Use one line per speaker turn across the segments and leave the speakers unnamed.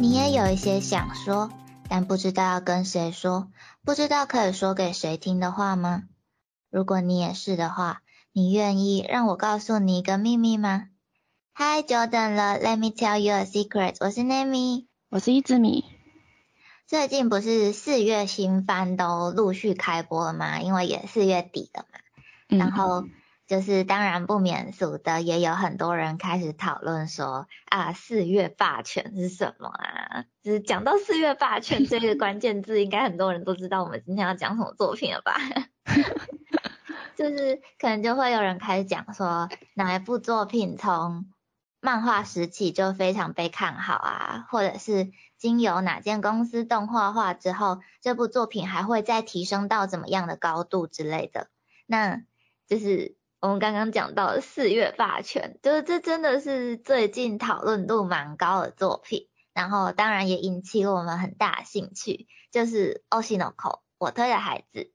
你也有一些想说，但不知道要跟谁说，不知道可以说给谁听的话吗？如果你也是的话，你愿意让我告诉你一个秘密吗？嗨，久等了，Let me tell you a secret。我是 Nami，
我是一只米。
最近不是四月新番都陆续开播了吗？因为也四月底了嘛，然后。就是当然不免俗的，也有很多人开始讨论说啊，四月霸权是什么啊？就是讲到四月霸权这个关键字，应该很多人都知道我们今天要讲什么作品了吧？就是可能就会有人开始讲说，哪一部作品从漫画时期就非常被看好啊，或者是经由哪间公司动画化之后，这部作品还会再提升到怎么样的高度之类的，那就是。我们刚刚讲到四月霸权，就是这真的是最近讨论度蛮高的作品，然后当然也引起我们很大兴趣，就是《Oshinoko》我推的孩子。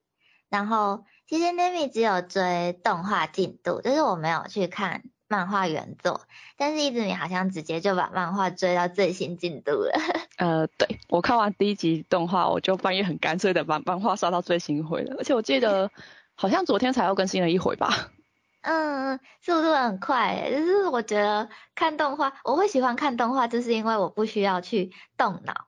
然后其实 Nami 只有追动画进度，就是我没有去看漫画原作，但是一直你好像直接就把漫画追到最新进度了。
呃，对我看完第一集动画，我就半夜很干脆的把漫画刷到最新回了，而且我记得好像昨天才又更新了一回吧。
嗯，速度很快，就是我觉得看动画，我会喜欢看动画，就是因为我不需要去动脑。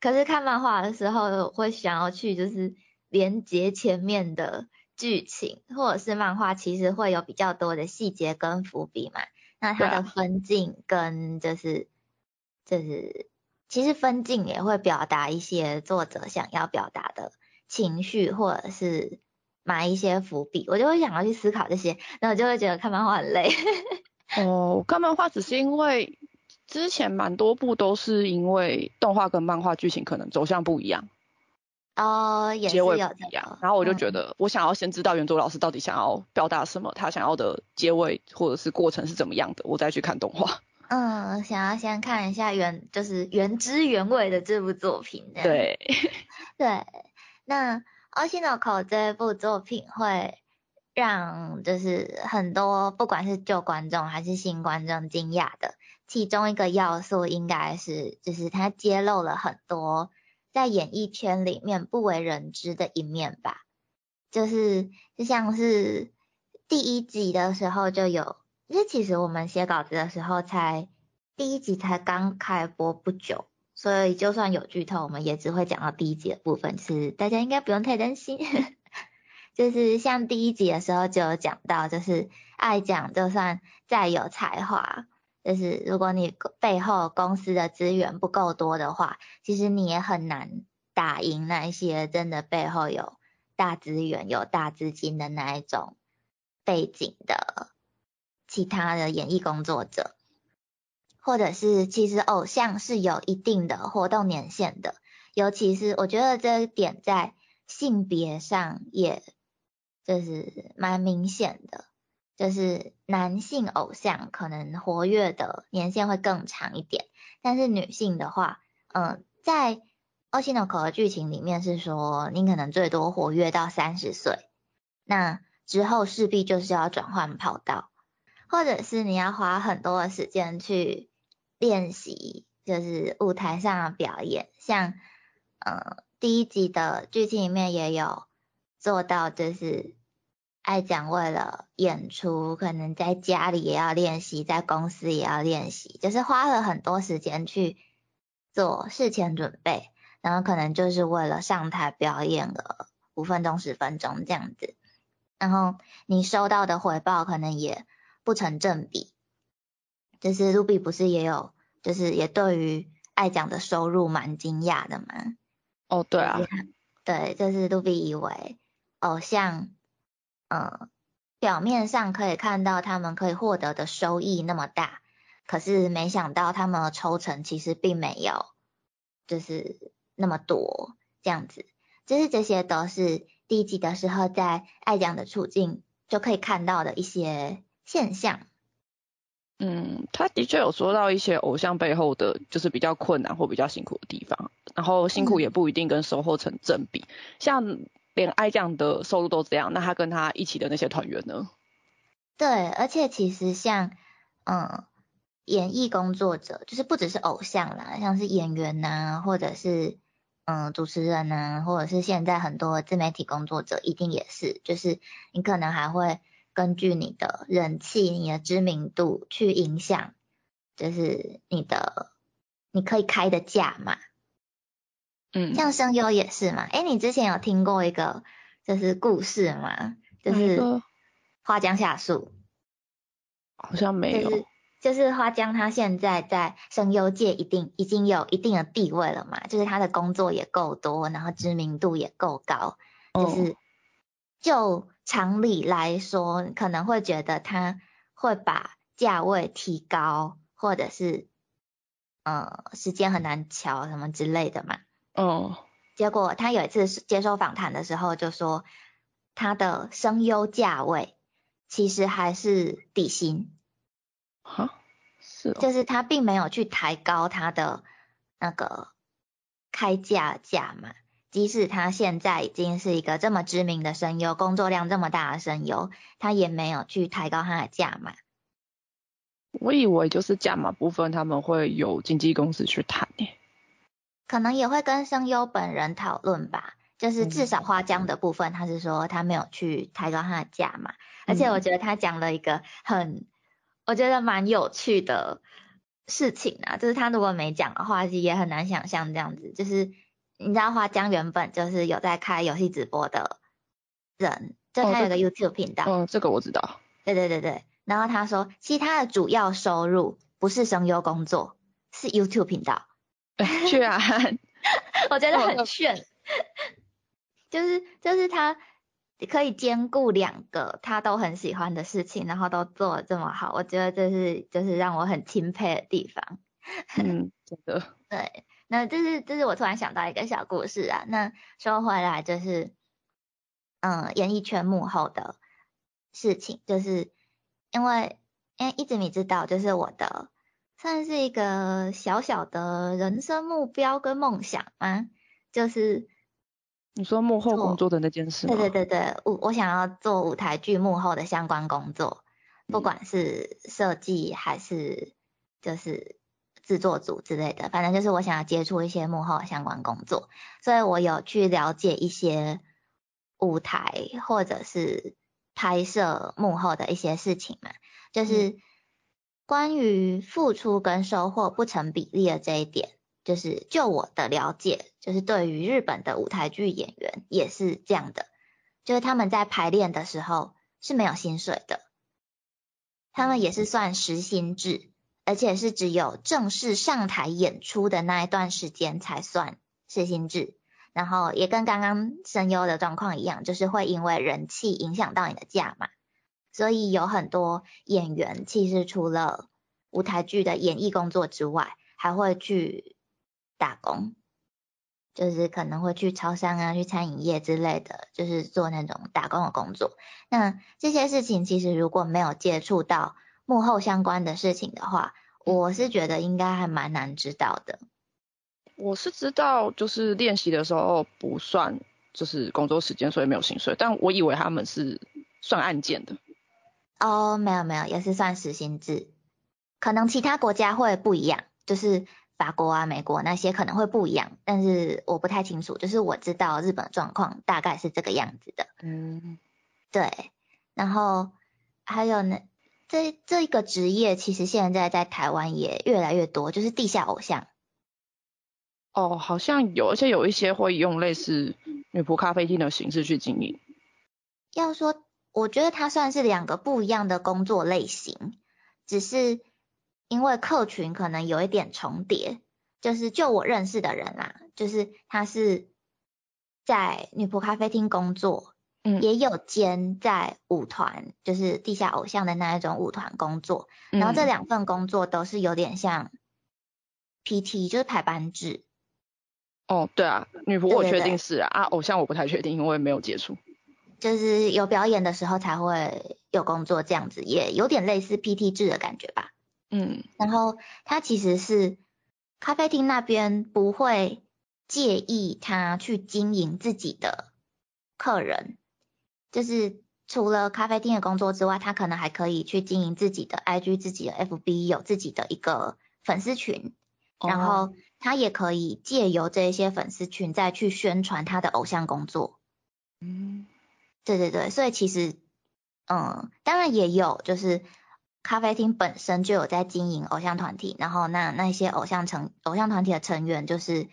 可是看漫画的时候，我会想要去就是连接前面的剧情，或者是漫画其实会有比较多的细节跟伏笔嘛。那它的分镜跟就是就是其实分镜也会表达一些作者想要表达的情绪，或者是。埋一些伏笔，我就会想要去思考这些，然后就会觉得看漫画很累。
哦，看漫画只是因为之前蛮多部都是因为动画跟漫画剧情可能走向不一样。
哦，结尾不
一样，然后我就觉得我想要先知道原作老师到底想要表达什么，他想要的结尾或者是过程是怎么样的，我再去看动画。
嗯，想要先看一下原就是原汁原味的这部作品。
对，
对，那。《Oshinoko》这部作品会让就是很多不管是旧观众还是新观众惊讶的，其中一个要素应该是就是它揭露了很多在演艺圈里面不为人知的一面吧。就是就像是第一集的时候就有，因为其实我们写稿子的时候才第一集才刚开播不久。所以就算有剧透，我们也只会讲到第一集的部分，是大家应该不用太担心。就是像第一集的时候就有讲到，就是爱讲就算再有才华，就是如果你背后公司的资源不够多的话，其实你也很难打赢那一些真的背后有大资源、有大资金的那一种背景的其他的演艺工作者。或者是其实偶像是有一定的活动年限的，尤其是我觉得这一点在性别上也就是蛮明显的，就是男性偶像可能活跃的年限会更长一点，但是女性的话，嗯，在《奥西诺口》的剧情里面是说，你可能最多活跃到三十岁，那之后势必就是要转换跑道，或者是你要花很多的时间去。练习就是舞台上表演，像嗯第一集的剧情里面也有做到，就是爱讲为了演出，可能在家里也要练习，在公司也要练习，就是花了很多时间去做事前准备，然后可能就是为了上台表演了五分钟十分钟这样子，然后你收到的回报可能也不成正比。就是卢比不是也有，就是也对于爱讲的收入蛮惊讶的嘛。
哦，对啊，
对，就是卢比以为偶像，嗯，表面上可以看到他们可以获得的收益那么大，可是没想到他们的抽成其实并没有，就是那么多这样子。就是这些都是第一集的时候在爱讲的处境就可以看到的一些现象。
嗯，他的确有说到一些偶像背后的，就是比较困难或比较辛苦的地方，然后辛苦也不一定跟收获成正比。像连爱酱的收入都这样，那他跟他一起的那些团员呢？
对，而且其实像，嗯，演艺工作者，就是不只是偶像啦，像是演员呐，或者是嗯主持人呐，或者是现在很多自媒体工作者，一定也是，就是你可能还会根据你的人气、你的知名度去影响，就是你的你可以开的价嘛。
嗯，
像声优也是嘛。哎，你之前有听过一个就是故事吗？就是花江夏树。
好像没有。
就是花江他现在在声优界一定已经有一定的地位了嘛，就是他的工作也够多，然后知名度也够高，就是就常理来说，可能会觉得他会把价位提高，或者是呃时间很难瞧什么之类的嘛。
哦。
结果他有一次接受访谈的时候就说，他的声优价位其实还是底薪。
哈，是，
就是他并没有去抬高他的那个开价价嘛，即使他现在已经是一个这么知名的声优，工作量这么大的声优，他也没有去抬高他的价码。
我以为就是价码部分他们会有经纪公司去谈耶，
可能也会跟声优本人讨论吧，就是至少花江的部分，他是说他没有去抬高他的价码，而且我觉得他讲了一个很。我觉得蛮有趣的事情啊，就是他如果没讲的话，其实也很难想象这样子。就是你知道花江原本就是有在开游戏直播的人，就他有个 YouTube 频道。
嗯，这个我知道。
对对对对。然后他说，其实他的主要收入不是声优工作，是 YouTube 频道。
居然，
我觉得很炫。就是就是他。可以兼顾两个他都很喜欢的事情，然后都做的这么好，我觉得这是就是让我很钦佩的地方。
嗯，真的。
对，那这是这是我突然想到一个小故事啊。那说回来就是，嗯，演艺圈幕后的事情，就是因为因为一直你知道，就是我的算是一个小小的人生目标跟梦想嘛，就是。
你说幕后工作的那件事
吗？对对对对，我我想要做舞台剧幕后的相关工作，不管是设计还是就是制作组之类的，反正就是我想要接触一些幕后相关工作，所以我有去了解一些舞台或者是拍摄幕后的一些事情嘛，就是关于付出跟收获不成比例的这一点。就是就我的了解，就是对于日本的舞台剧演员也是这样的，就是他们在排练的时候是没有薪水的，他们也是算时薪制，而且是只有正式上台演出的那一段时间才算是薪制，然后也跟刚刚声优的状况一样，就是会因为人气影响到你的价嘛，所以有很多演员其实除了舞台剧的演艺工作之外，还会去。打工就是可能会去超商啊，去餐饮业之类的，就是做那种打工的工作。那这些事情其实如果没有接触到幕后相关的事情的话，我是觉得应该还蛮难知道的。
我是知道，就是练习的时候不算就是工作时间，所以没有薪水。但我以为他们是算案件的。
哦，没有没有，也是算时薪制。可能其他国家会不一样，就是。法国啊，美国那些可能会不一样，但是我不太清楚。就是我知道日本状况大概是这个样子的。
嗯，
对。然后还有呢，这这个职业其实现在在台湾也越来越多，就是地下偶像。
哦，好像有，而且有一些会用类似女仆咖啡厅的形式去经营。
要说，我觉得它算是两个不一样的工作类型，只是。因为客群可能有一点重叠，就是就我认识的人啦，就是他是在女仆咖啡厅工作，
嗯，
也有兼在舞团，就是地下偶像的那一种舞团工作，然后这两份工作都是有点像 PT，就是排班制。
哦，对啊，女仆我确定是啊，啊，偶像我不太确定，因为没有接触。
就是有表演的时候才会有工作这样子，也有点类似 PT 制的感觉吧。
嗯，
然后他其实是咖啡厅那边不会介意他去经营自己的客人，就是除了咖啡厅的工作之外，他可能还可以去经营自己的 IG、自己的 FB，有自己的一个粉丝群，然后他也可以借由这些粉丝群再去宣传他的偶像工作。嗯，对对对，所以其实，嗯，当然也有就是咖啡厅本身就有在经营偶像团体，然后那那些偶像成偶像团体的成员就是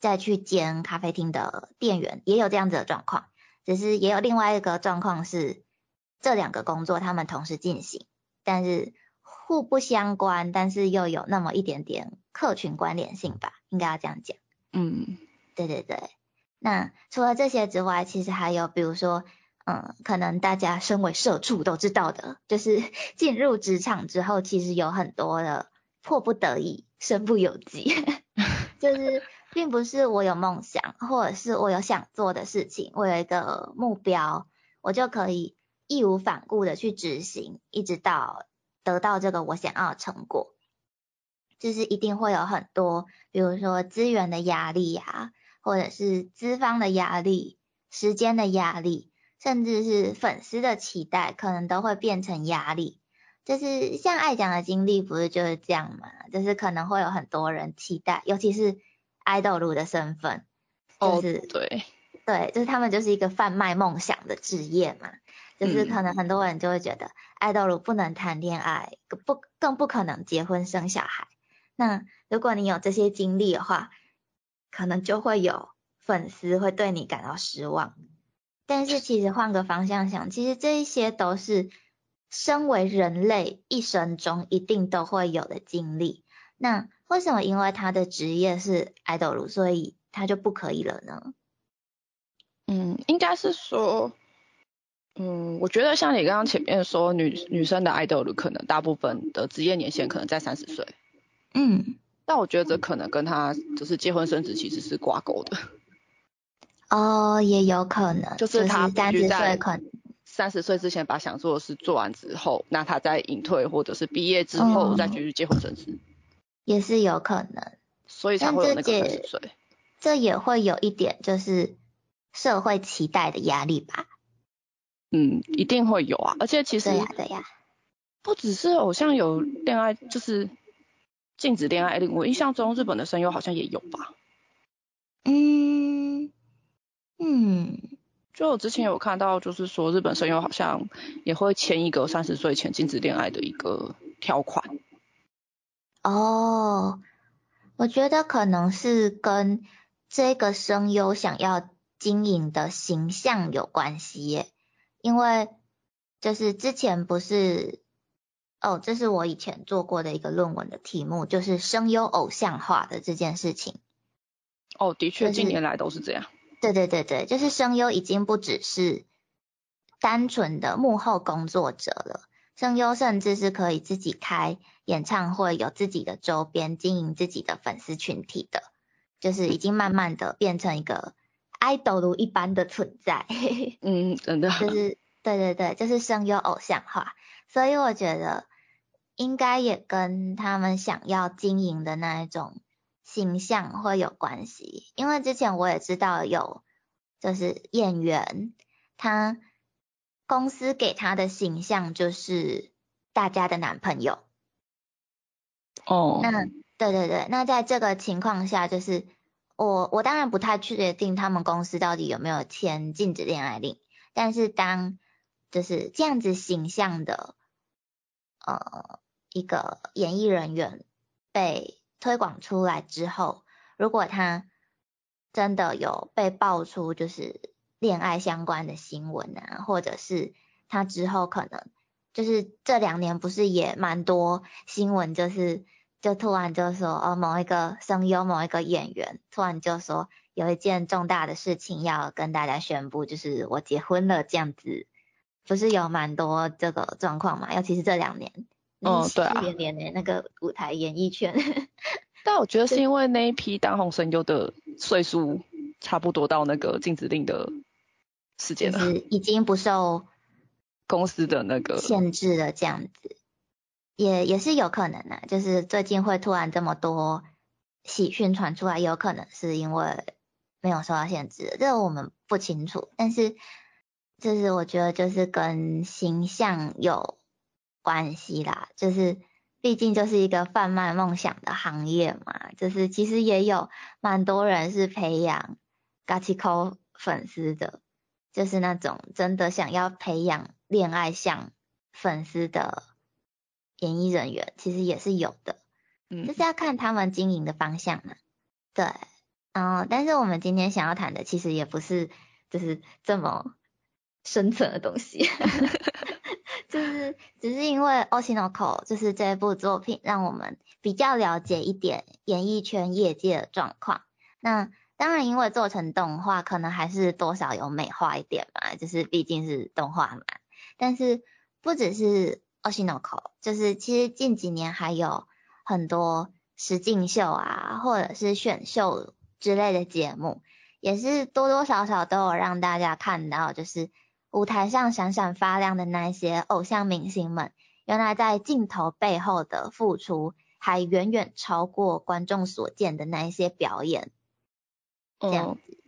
再去兼咖啡厅的店员，也有这样子的状况。只是也有另外一个状况是，这两个工作他们同时进行，但是互不相关，但是又有那么一点点客群关联性吧，应该要这样讲。嗯，对对对。那除了这些之外，其实还有比如说，嗯，可能大家身为社畜都知道的，就是 进入职场之后，其实有很多的迫不得已、身不由己，就是。并不是我有梦想，或者是我有想做的事情，我有一个目标，我就可以义无反顾的去执行，一直到得到这个我想要的成果。就是一定会有很多，比如说资源的压力呀，或者是资方的压力、时间的压力，甚至是粉丝的期待，可能都会变成压力。就是像爱讲的经历，不是就是这样嘛？就是可能会有很多人期待，尤其是。爱豆路的身份，就是
对
对，就是他们就是一个贩卖梦想的职业嘛，就是可能很多人就会觉得爱豆路不能谈恋爱，不更不可能结婚生小孩。那如果你有这些经历的话，可能就会有粉丝会对你感到失望。但是其实换个方向想，其实这一些都是身为人类一生中一定都会有的经历。那为什么因为他的职业是 idol，所以他就不可以了呢？
嗯，应该是说，嗯，我觉得像你刚刚前面说，女女生的 idol 可能大部分的职业年限可能在三十岁。嗯。但我觉得这可能跟他就是结婚生子其实是挂钩的。
哦，也有可能。
就是他
三十岁可能。
三十岁之前把想做的事做完之后，那他在隐退或者是毕业之后再继续结婚生子。
也是有可能，
所以才会有那个三十岁。
这也会有一点就是社会期待的压力吧。
嗯，一定会有啊，而且其实
对呀对呀，
不只是偶像有恋爱，就是禁止恋爱令。我印象中日本的声优好像也有吧。嗯嗯，就我之前有看到，就是说日本声优好像也会签一个三十岁前禁止恋爱的一个条款。
哦，我觉得可能是跟这个声优想要经营的形象有关系耶，因为就是之前不是，哦，这是我以前做过的一个论文的题目，就是声优偶像化的这件事情。
哦，的确，近年来都是这样。
对对对对，就是声优已经不只是单纯的幕后工作者了。声优甚至是可以自己开演唱会，有自己的周边，经营自己的粉丝群体的，就是已经慢慢的变成一个 idol 一般的存在。
嗯，真的。
就是对对对，就是声优偶像化，所以我觉得应该也跟他们想要经营的那一种形象会有关系。因为之前我也知道有，就是演员他。公司给他的形象就是大家的男朋友。
哦。
那对对对，那在这个情况下，就是我我当然不太确定他们公司到底有没有签禁止恋爱令，但是当就是这样子形象的呃一个演艺人员被推广出来之后，如果他真的有被爆出就是。恋爱相关的新闻啊，或者是他之后可能就是这两年不是也蛮多新闻，就是就突然就说哦某一个声优某一个演员突然就说有一件重大的事情要跟大家宣布，就是我结婚了这样子，不是有蛮多这个状况嘛？尤其是这两年，
哦对啊，
连连的那个舞台演艺圈，
但我觉得是因为那一批当红声优的岁数差不多到那个禁止令的。时间
是已经不受
公司的那个
限制了，这样子也也是有可能的。就是最近会突然这么多喜讯传出来，有可能是因为没有受到限制，这个我们不清楚。但是就是我觉得就是跟形象有关系啦，就是毕竟就是一个贩卖梦想的行业嘛，就是其实也有蛮多人是培养 g a c h i c o 粉丝的，就是那种真的想要培养恋爱向粉丝的演艺人员，其实也是有的，
嗯
就是要看他们经营的方向嘛。对，嗯，但是我们今天想要谈的其实也不是就是这么深层的东西，就是只是因为《Oshinoko》就是这部作品，让我们比较了解一点演艺圈业界的状况。那当然，因为做成动画，可能还是多少有美化一点嘛，就是毕竟是动画嘛。但是不只是 Oshinoko，就是其实近几年还有很多实境秀啊，或者是选秀之类的节目，也是多多少少都有让大家看到，就是舞台上闪闪发亮的那些偶像明星们，原来在镜头背后的付出，还远远超过观众所见的那一些表演。这样
嗯，
子，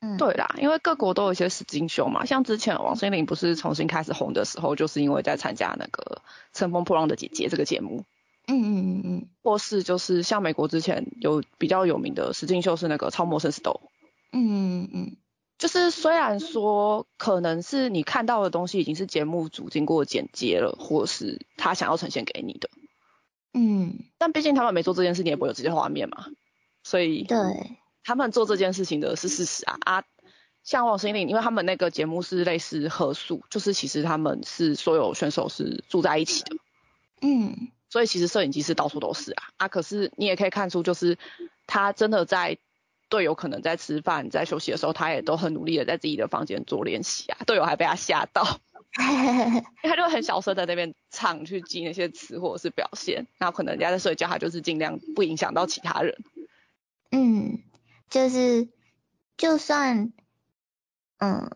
嗯，
对啦，因为各国都有一些实境秀嘛，像之前王心凌不是重新开始红的时候，就是因为在参加那个《乘风破浪的姐姐》这个节目，
嗯嗯嗯嗯。
或是就是像美国之前有比较有名的实境秀是那个《超模生死斗》，
嗯嗯嗯。
就是虽然说可能是你看到的东西已经是节目组经过剪接了，或是他想要呈现给你的，
嗯，
但毕竟他们没做这件事，你也不会有这些画面嘛，所以
对，
他们做这件事情的是事实啊啊，像王心凌，因为他们那个节目是类似合宿，就是其实他们是所有选手是住在一起的，
嗯。
所以其实摄影机是到处都是啊啊，可是你也可以看出，就是他真的在队友可能在吃饭、在休息的时候，他也都很努力的在自己的房间做练习啊，队友还被他吓到，因为他就很小声在那边唱去记那些词或者是表现，然后可能人家在睡觉，他就是尽量不影响到其他人。
嗯，就是就算，嗯，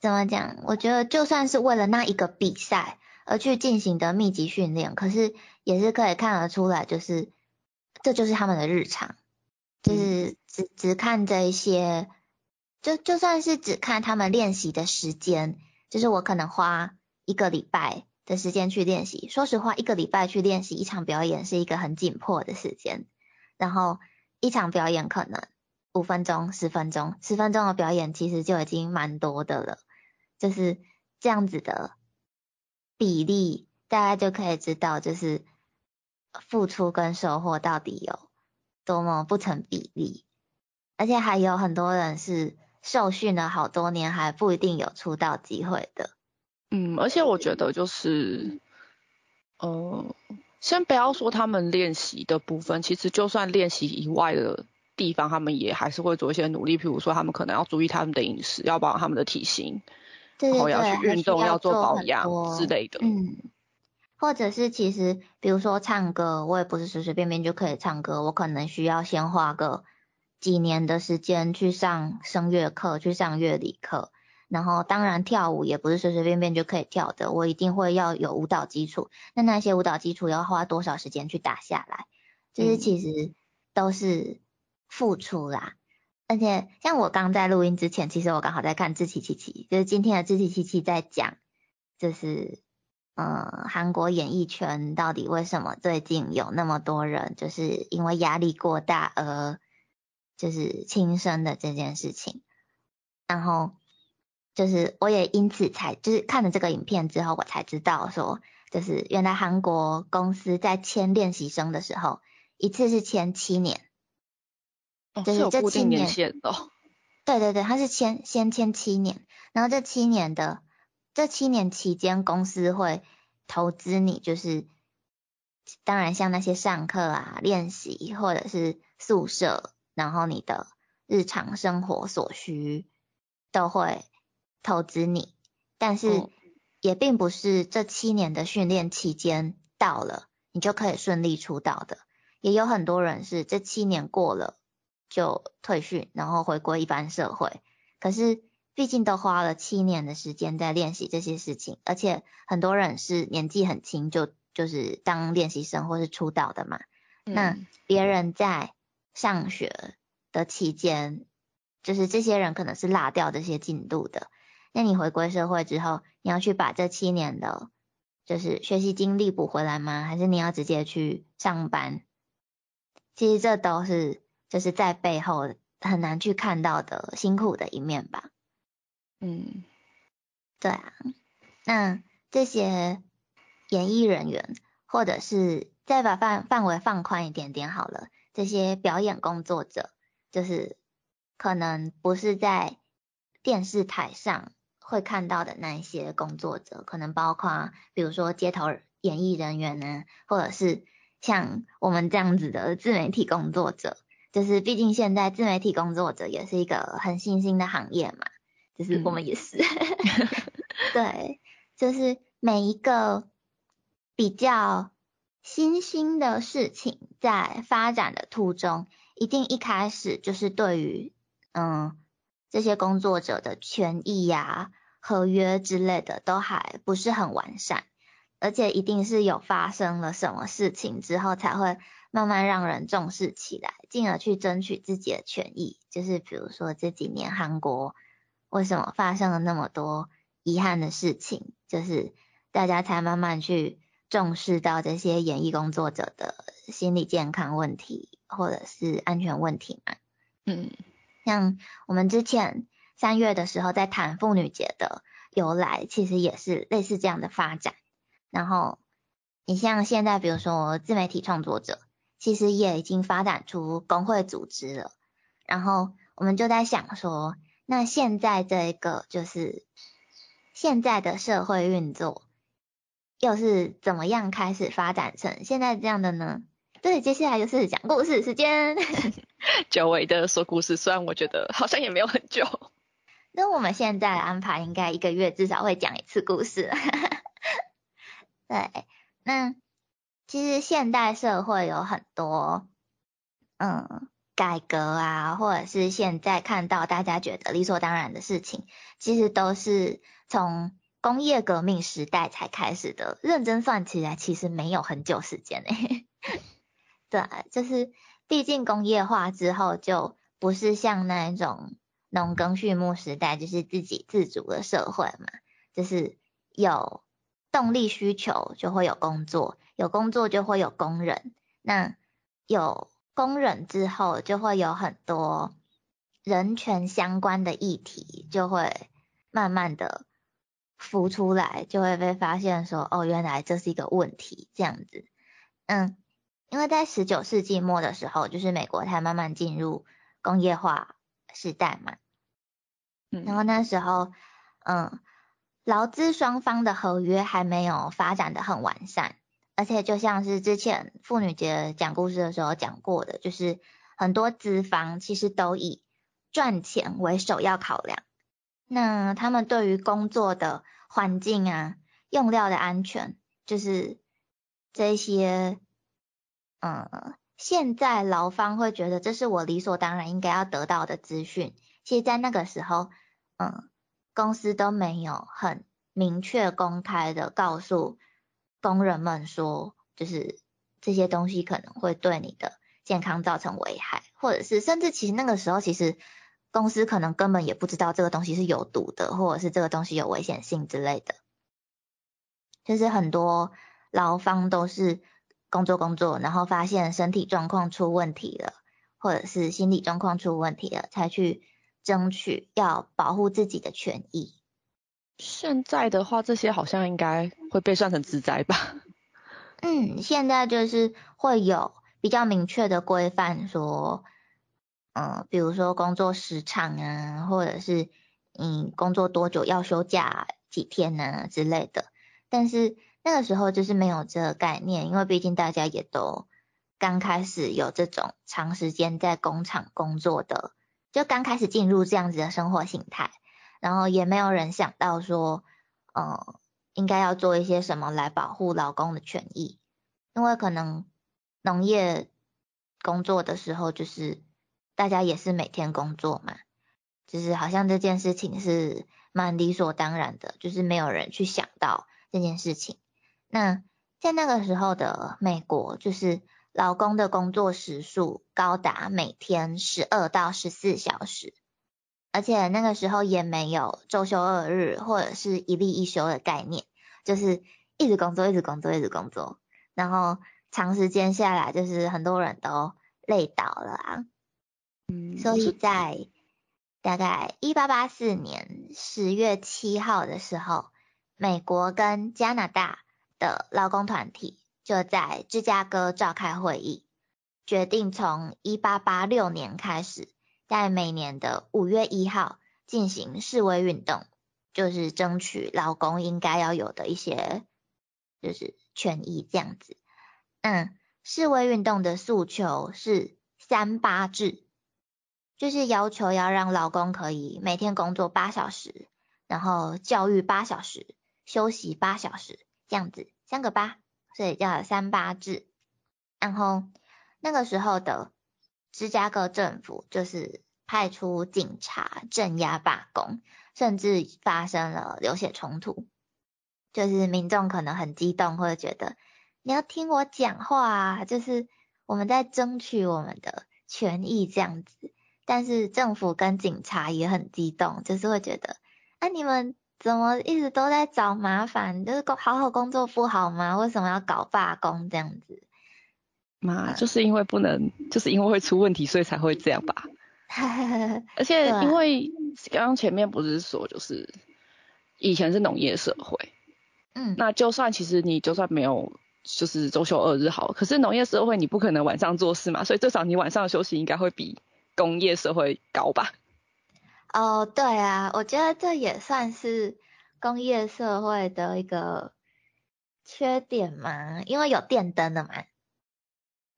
怎么讲？我觉得就算是为了那一个比赛而去进行的密集训练，可是也是可以看得出来，就是这就是他们的日常，就是只只看这一些，就就算是只看他们练习的时间，就是我可能花一个礼拜的时间去练习。说实话，一个礼拜去练习一场表演是一个很紧迫的时间，然后一场表演可能五分钟、十分钟，十分钟的表演其实就已经蛮多的了，就是这样子的比例，大家就可以知道，就是付出跟收获到底有多么不成比例，而且还有很多人是受训了好多年，还不一定有出道机会的。
嗯，而且我觉得就是，呃，先不要说他们练习的部分，其实就算练习以外的地方，他们也还是会做一些努力。譬如说，他们可能要注意他们的饮食，要保养他们的体型，然后
对对对，
要去运动，
要
要做保
很
养之类的。
嗯，或者是其实比如说唱歌，我也不是随随便便就可以唱歌，我可能需要先花个几年的时间去上声乐课，去上乐理课。然后当然跳舞也不是随随便便就可以跳的，我一定会要有舞蹈基础。那那些舞蹈基础要花多少时间去打下来？就是
嗯
其实都是付出啦。而且像我刚在录音之前，其实我刚好在看《志奇七七》，就是今天的《志奇七七》在讲，就是呃韩国演艺圈到底为什么最近有那么多人就是因为压力过大而就是轻生的这件事情，然后就是我也因此才就是看了这个影片之后，我才知道说，就是原来韩国公司在签练习生的时候，一次是签七年。
哦，
就是是这七年
限的哦。
对 对对，他是签先签七年，然后这七年的这七年期间，公司会投资你，就是当然像那些上课啊、练习或者是宿舍，然后你的日常生活所需都会投资你，但是
嗯
也并不是这七年的训练期间到了，你就可以顺利出道的，也有很多人是这七年过了。就退训，然后回归一般社会。可是毕竟都花了七年的时间在练习这些事情，而且很多人是年纪很轻就就是当练习生或是出道的嘛。那
嗯
别人在上学的期间，就是这些人可能是落掉这些进度的。那你回归社会之后，你要去把这七年的，就是学习经历补回来吗？还是你要直接去上班？其实这都是就是在背后很难去看到的辛苦的一面吧。
嗯，
对啊，那这些演艺人员，或者是再把范范围放宽一点点好了，这些表演工作者，就是可能不是在电视台上会看到的那一些工作者，可能包括比如说街头演艺人员呢，或者是。像我们这样子的自媒体工作者，就是毕竟现在自媒体工作者也是一个很新兴的行业嘛，就是我们也是，对，就是每一个比较新兴的事情在发展的途中，一定一开始就是对于嗯这些工作者的权益呀、合约之类的都还不是很完善。而且一定是有发生了什么事情之后，才会慢慢让人重视起来，进而去争取自己的权益。就是比如说这几年韩国为什么发生了那么多遗憾的事情，就是大家才慢慢去重视到这些演艺工作者的心理健康问题或者是安全问题嘛。
嗯，
像我们之前三月的时候在谈妇女节的由来，其实也是类似这样的发展。然后，你像现在，比如说自媒体创作者，其实也已经发展出工会组织了。然后我们就在想说，那现在这个就是现在的社会运作，又是怎么样开始发展成现在这样的呢？对，接下来就是讲故事时间，
久违的说故事，虽然我觉得好像也没有很久。
那我们现在安排应该一个月至少会讲一次故事。对，那其实现代社会有很多嗯改革啊，或者是现在看到大家觉得理所当然的事情，其实都是从工业革命时代才开始的。认真算起来，其实没有很久时间诶。对，就是毕竟工业化之后，就不是像那一种农耕畜牧时代，就是自给自足的社会嘛，就是有。动力需求就会有工作，有工作就会有工人，那有工人之后就会有很多人权相关的议题就会慢慢的浮出来，就会被发现说，哦，原来这是一个问题，这样子。嗯，因为在十九世纪末的时候，就是美国才慢慢进入工业化时代嘛，然后那时候，嗯。劳资双方的合约还没有发展的很完善，而且就像是之前妇女节讲故事的时候讲过的，就是很多资方其实都以赚钱为首要考量，那他们对于工作的环境啊、用料的安全，就是这些，嗯，现在劳方会觉得这是我理所当然应该要得到的资讯，其实，在那个时候，嗯。公司都没有很明确公开的告诉工人们说，就是这些东西可能会对你的健康造成危害，或者是甚至其实那个时候其实公司可能根本也不知道这个东西是有毒的，或者是这个东西有危险性之类的。就是很多劳方都是工作工作，然后发现身体状况出问题了，或者是心理状况出问题了，才去。争取要保护自己的权益。
现在的话，这些好像应该会被算成自灾吧？
嗯，现在就是会有比较明确的规范，说，嗯，比如说工作时长啊，或者是嗯工作多久要休假几天啊之类的。但是那个时候就是没有这个概念，因为毕竟大家也都刚开始有这种长时间在工厂工作的。就刚开始进入这样子的生活形态，然后也没有人想到说，嗯，应该要做一些什么来保护老公的权益，因为可能农业工作的时候，就是大家也是每天工作嘛，就是好像这件事情是蛮理所当然的，就是没有人去想到这件事情。那在那个时候的美国，就是。劳工的工作时数高达每天十二到十四小时，而且那个时候也没有周休二日或者是一例一休的概念，就是一直工作，一直工作，一直工作，然后长时间下来，就是很多人都累倒了啊。
嗯，
所以在大概一八八四年十月七号的时候，美国跟加拿大的劳工团体就在芝加哥召开会议，决定从一八八六年开始。在每年的五月一号进行示威运动，就是争取劳工应该要有的一些就是权益这样子。嗯，示威运动的诉求是三八制，就是要求要让劳工可以每天工作八小时，然后教育八小时，休息八小时这样子，三个八，所以叫三八制。然后那个时候的。芝加哥政府就是派出警察镇压罢工，甚至发生了流血冲突。就是民众可能很激动，或者觉得你要听我讲话啊，就是我们在争取我们的权益这样子。但是政府跟警察也很激动，就是会觉得，啊你们怎么一直都在找麻烦？就是工好好工作不好吗？为什么要搞罢工这样子？
嘛，就是因为不能，就是因为会出问题，所以才会这样吧。而且因为刚刚前面不是说，就是以前是农业社会，
嗯，
那就算其实你就算没有就是周休二日好，可是农业社会你不可能晚上做事嘛，所以至少你晚上休息应该会比工业社会高吧？
哦，对啊，我觉得这也算是工业社会的一个缺点嘛，因为有电灯的嘛。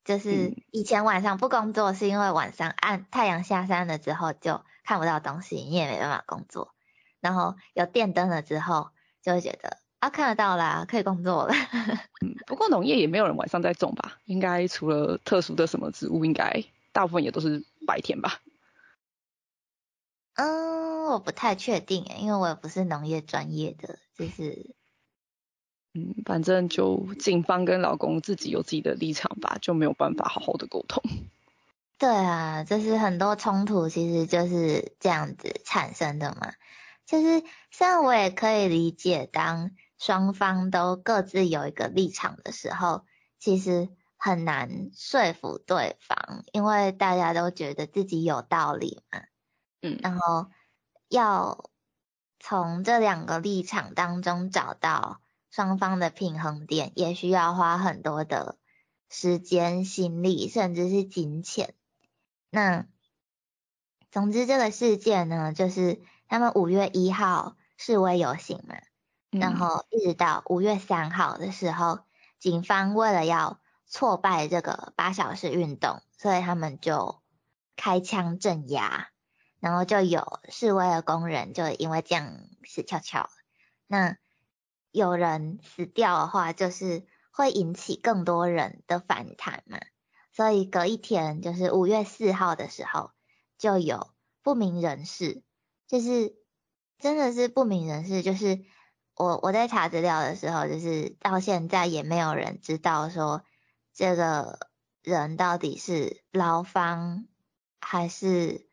就是以前晚上不工作，是因为晚上暗太阳下山了之后就看不到东西，你也没办法工作。然后有电灯了之后，就会觉得啊看得到啦，可以工作了。
嗯，不过农业也没有人晚上在种吧？应该除了特殊的什么植物，应该大部分也都是白天吧？
嗯，我不太确定诶，因为我也不是农业专业的，就是。
嗯，反正就警方跟老公自己有自己的立场吧，就没有办法好好的沟通。
对啊，就是很多冲突其实就是这样子产生的嘛。就是虽然我也可以理解，当双方都各自有一个立场的时候，其实很难说服对方，因为大家都觉得自己有道理嘛。
嗯，
然后要从这两个立场当中找到。双方的平衡点也需要花很多的时间、心力，甚至是金钱。那总之，这个事件呢，就是他们五月一号示威游行嘛，然后一直到五月三号的时候，警方为了要挫败这个八小时运动，所以他们就开枪镇压，然后就有示威的工人就因为这样死翘翘。那有人死掉的话，就是会引起更多人的反弹嘛。所以隔一天，就是五月四号的时候，就有不明人士，就是真的是不明人士，就是我我在查资料的时候，就是到现在也没有人知道说这个人到底是劳方还是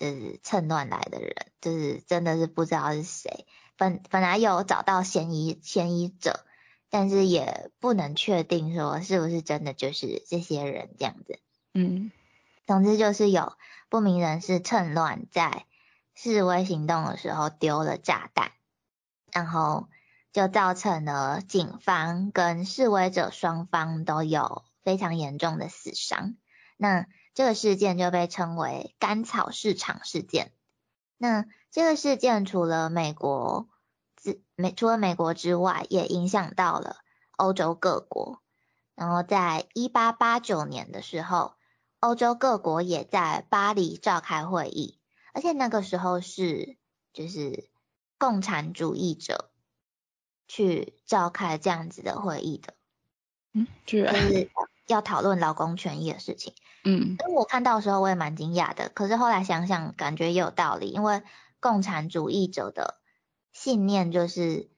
就是趁乱来的人，就是真的是不知道是谁。本本来有找到嫌疑嫌疑者，但是也不能确定说是不是真的就是这些人这样子。
嗯，
总之就是有不明人士趁乱在示威行动的时候丢了炸弹，然后就造成了警方跟示威者双方都有非常严重的死伤。那这个事件就被称为甘草市场事件。那这个事件除了美国之美除了美国之外，也影响到了欧洲各国。然后在一八八九年的时候，欧洲各国也在巴黎召开会议，而且那个时候是就是共产主义者去召开这样子的会议的。
嗯，就是
要讨论劳工权益的事情。
嗯，
因为我看到的时候我也蛮惊讶的，可是后来想想感觉也有道理，因为共产主义者的信念就是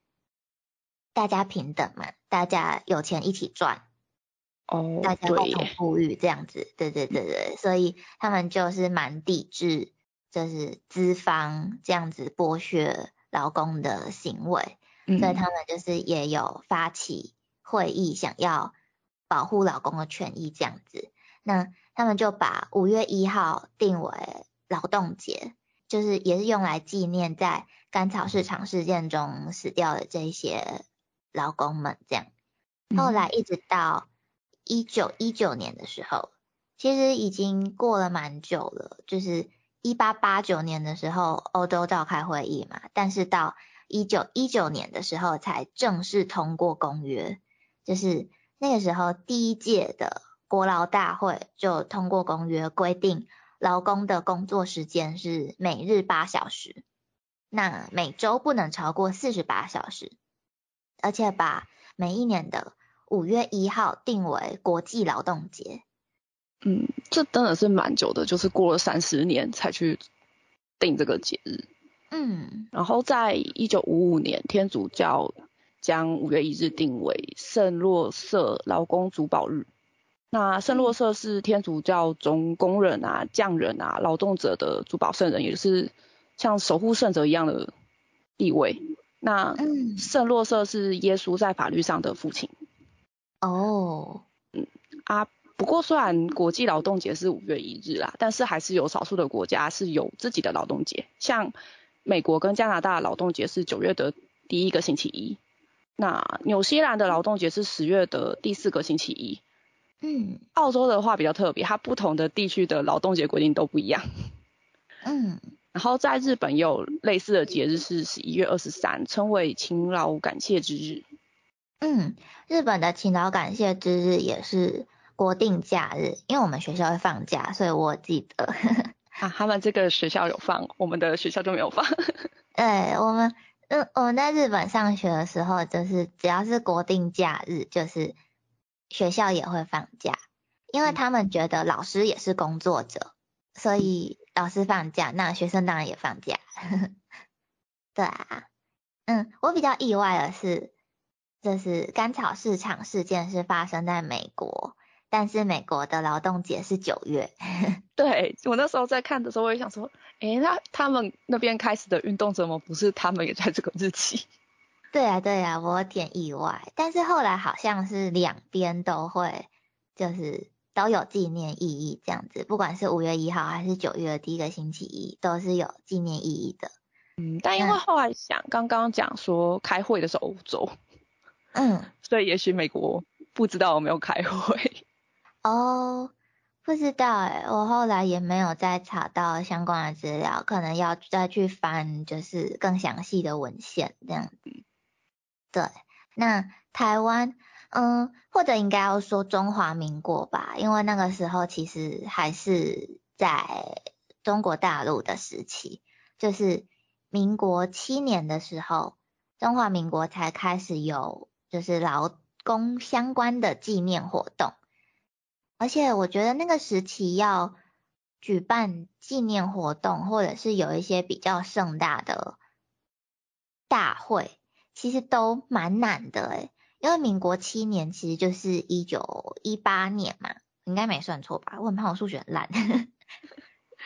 大家平等嘛，大家有钱一起赚，
哦，
大家共同富裕这样子，对对对对，所以他们就是蛮抵制就是资方这样子剥削劳工的行为，
嗯
所以他们就是也有发起会议，想要保护劳工的权益这样子。那他们就把五月一号定为劳动节，就是也是用来纪念在甘草市场事件中死掉的这些劳工们这样。后来一直到一九一九年的时候，其实已经过了蛮久了，就是一八八九年的时候欧洲召开会议嘛，但是到一九一九年的时候才正式通过公约，就是那个时候第一届的国劳大会就通过公约，规定劳工的工作时间是每日八小时，那每周不能超过四十八小时，而且把每一年的五月一号定为国际劳动节。
嗯，这真的是蛮久的，就是过了三十年才去定这个节日。
嗯
然后在一九五五年，天主教将五月一日定为圣若瑟劳工主保日。那圣洛瑟是天主教中工人啊、匠人啊、劳动者的主保圣人，也是像守护圣者一样的地位。那
嗯
圣洛瑟是耶稣在法律上的父亲
哦嗯
啊。不过虽然国际劳动节是五月一日啦，但是还是有少数的国家是有自己的劳动节，像美国跟加拿大劳动节是九月的第一个星期一，那纽西兰的劳动节是十月的第四个星期一。
嗯
澳洲的话比较特别，它不同的地区的劳动节规定都不一样。
嗯
然后在日本也有类似的节日是十一月二十三，称为勤劳感谢之日。
嗯，日本的勤劳感谢之日也是国定假日，因为我们学校会放假，所以我记得。
啊，他们这个学校有放，我们的学校就没有放。
对我们，嗯，我们在日本上学的时候，就是只要是国定假日，就是学校也会放假，因为
嗯
他们觉得老师也是工作者，所以老师放假，那学生当然也放假。对啊，嗯，我比较意外的是，就是甘草市场事件是发生在美国，但是美国的劳动节是九月。
对我那时候在看的时候，我也想说，诶，那他们那边开始的运动怎么不是他们也在这个日期？
对啊，对啊，我有点意外，但是后来好像是两边都会，就是都有纪念意义这样子，不管是五月一号还是九月的第一个星期一，都是有纪念意义的。
嗯，但因为后来想，刚刚讲说开会的是欧洲，
嗯，
所以也许美国不知道有没有开会。
哦，不知道诶，我后来也没有再查到相关的资料，可能要再去翻就是更详细的文献这样子。对，那台湾，嗯，或者应该要说中华民国吧，因为那个时候其实还是在中国大陆的时期，就是民国七年的时候，中华民国才开始有就是劳工相关的纪念活动。而且我觉得那个时期要举办纪念活动，或者是有一些比较盛大的大会，其实都蛮难的诶，因为民国七年其实就是一九一八年嘛，应该没算错吧？我很怕我数学很烂，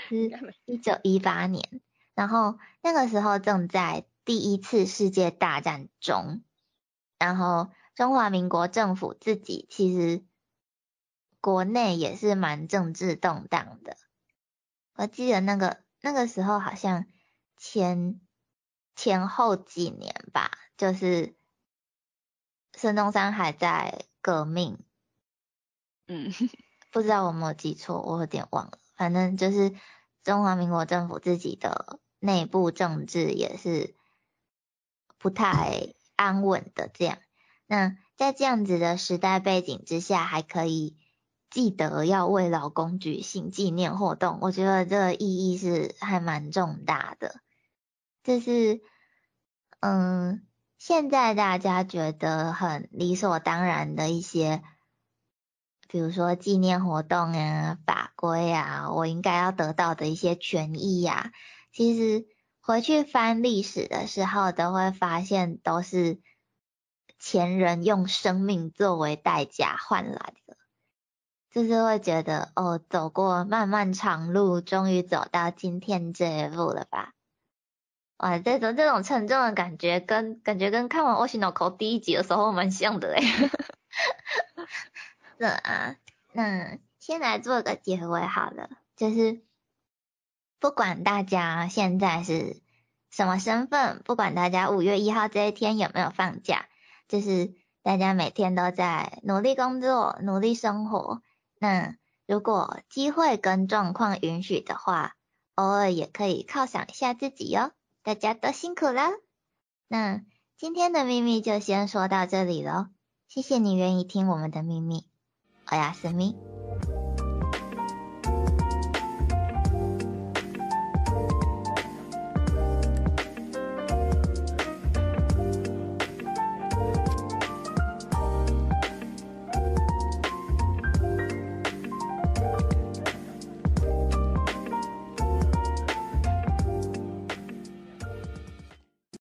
是一九一八年，然后那个时候正在第一次世界大战中，然后中华民国政府自己其实。国内也是蛮政治动荡的，我记得那个那个时候好像前前后几年吧，就是孙中山还在革命，
嗯，
不知道我有没有记错，我有点忘了。反正就是中华民国政府自己的内部政治也是不太安稳的这样。那在这样子的时代背景之下，还可以。记得要为老公举行纪念活动，我觉得这个意义是还蛮重大的。这是，嗯，现在大家觉得很理所当然的一些，比如说纪念活动啊、法规啊，我应该要得到的一些权益呀、啊，其实回去翻历史的时候，都会发现都是前人用生命作为代价换来的。就是会觉得哦，走过漫漫长路，终于走到今天这一步了吧？哇，这种这种沉重的感觉，跟感觉跟看完《Oceanoko 第一集的时候蛮像的嘞。那啊，那先来做个结尾好了，就是不管大家现在是什么身份，不管大家五月一号这一天有没有放假，就是大家每天都在努力工作、努力生活。那如果机会跟状况允许的话，偶尔也可以犒赏一下自己哟。大家都辛苦了。那今天的秘密就先说到这里喽，谢谢你愿意听我们的秘密。我是咪。